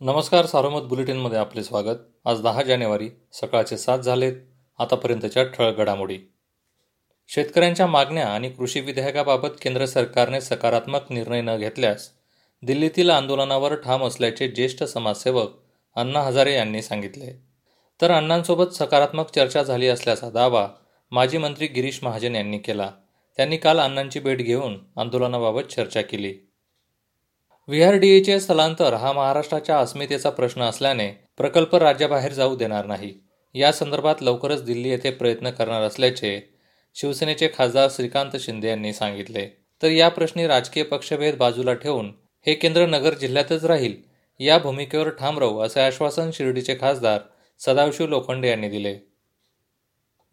नमस्कार सारोमत बुलेटिनमध्ये आपले स्वागत. आज दहा जानेवारी सकाळचे सात झालेत आतापर्यंतच्या ठळक घडामोडी. शेतकऱ्यांच्या मागण्या आणि कृषी विधेयकाबाबत केंद्र सरकारने सकारात्मक निर्णय न घेतल्यास दिल्लीतील आंदोलनावर ठाम असल्याचे ज्येष्ठ समाजसेवक अण्णा हजारे यांनी सांगितले. तर अण्णांसोबत सकारात्मक चर्चा झाली असल्याचा दावा माजी मंत्री गिरीश महाजन यांनी केला. त्यांनी काल अण्णांची भेट घेऊन आंदोलनाबाबत चर्चा केली. व्हीआरडीएचे स्थलांतर हा महाराष्ट्राच्या अस्मितेचा प्रश्न असल्याने प्रकल्प राज्याबाहेर जाऊ देणार नाही. या संदर्भात लवकरच दिल्ली येथे प्रयत्न करणार असल्याचे शिवसेनेचे खासदार श्रीकांत शिंदे यांनी सांगितले. तर या प्रश्नी राजकीय पक्षभेद बाजूला ठेवून हे केंद्र नगर जिल्ह्यातच राहील या भूमिकेवर ठाम राहू असे आश्वासन शिर्डीचे खासदार सदाशिव लोखंडे यांनी दिले.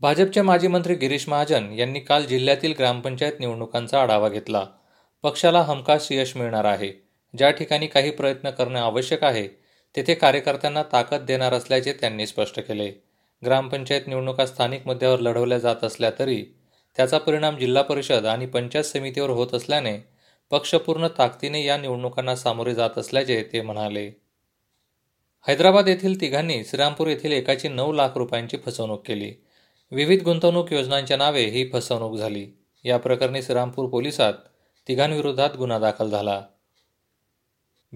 भाजपचे माजी मंत्री गिरीश महाजन यांनी काल जिल्ह्यातील ग्रामपंचायत निवडणुकांचा आढावा घेतला. पक्षाला हमखास यश मिळणार आहे. ज्या ठिकाणी काही प्रयत्न करणे आवश्यक आहे तेथे कार्यकर्त्यांना ताकद देणार असल्याचे त्यांनी स्पष्ट केले. ग्रामपंचायत निवडणुका स्थानिक मुद्द्यावर लढवल्या जात असल्या तरी त्याचा परिणाम जिल्हा परिषद आणि पंचायत समितीवर होत असल्याने पक्षपूर्ण ताकदीने या निवडणुकांना सामोरे जात असल्याचे ते म्हणाले. हैदराबाद येथील तिघांनी श्रीरामपूर येथील एकाची नऊ लाख रुपयांची फसवणूक केली. विविध गुंतवणूक योजनांच्या नावे ही फसवणूक झाली. या प्रकरणी श्रीरामपूर पोलिसात तिघांविरोधात गुन्हा दाखल झाला.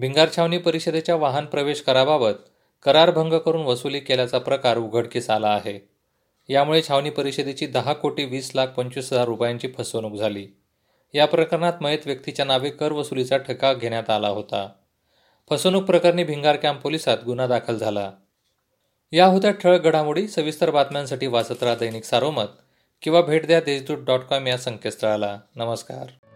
भिंगार छावणी परिषदेच्या वाहन प्रवेश कराबाबत करारभंग करून वसुली केल्याचा प्रकार उघडकीस आला आहे. यामुळे छावणी परिषदेची दहा कोटी वीस लाख पंचवीस हजार रुपयांची फसवणूक झाली. या प्रकरणात मयत व्यक्तीच्या नावे कर वसुलीचा ठका घेण्यात आला होता. फसवणूक प्रकरणी भिंगार कॅम्प पोलिसात गुन्हा दाखल झाला. या होत्या ठळक घडामोडी सविस्तर बातम्यांसाठी वाचत राहा दैनिक सारोमत किंवा भेट द्या देशदूत डॉट कॉम या संकेतस्थळाला. नमस्कार.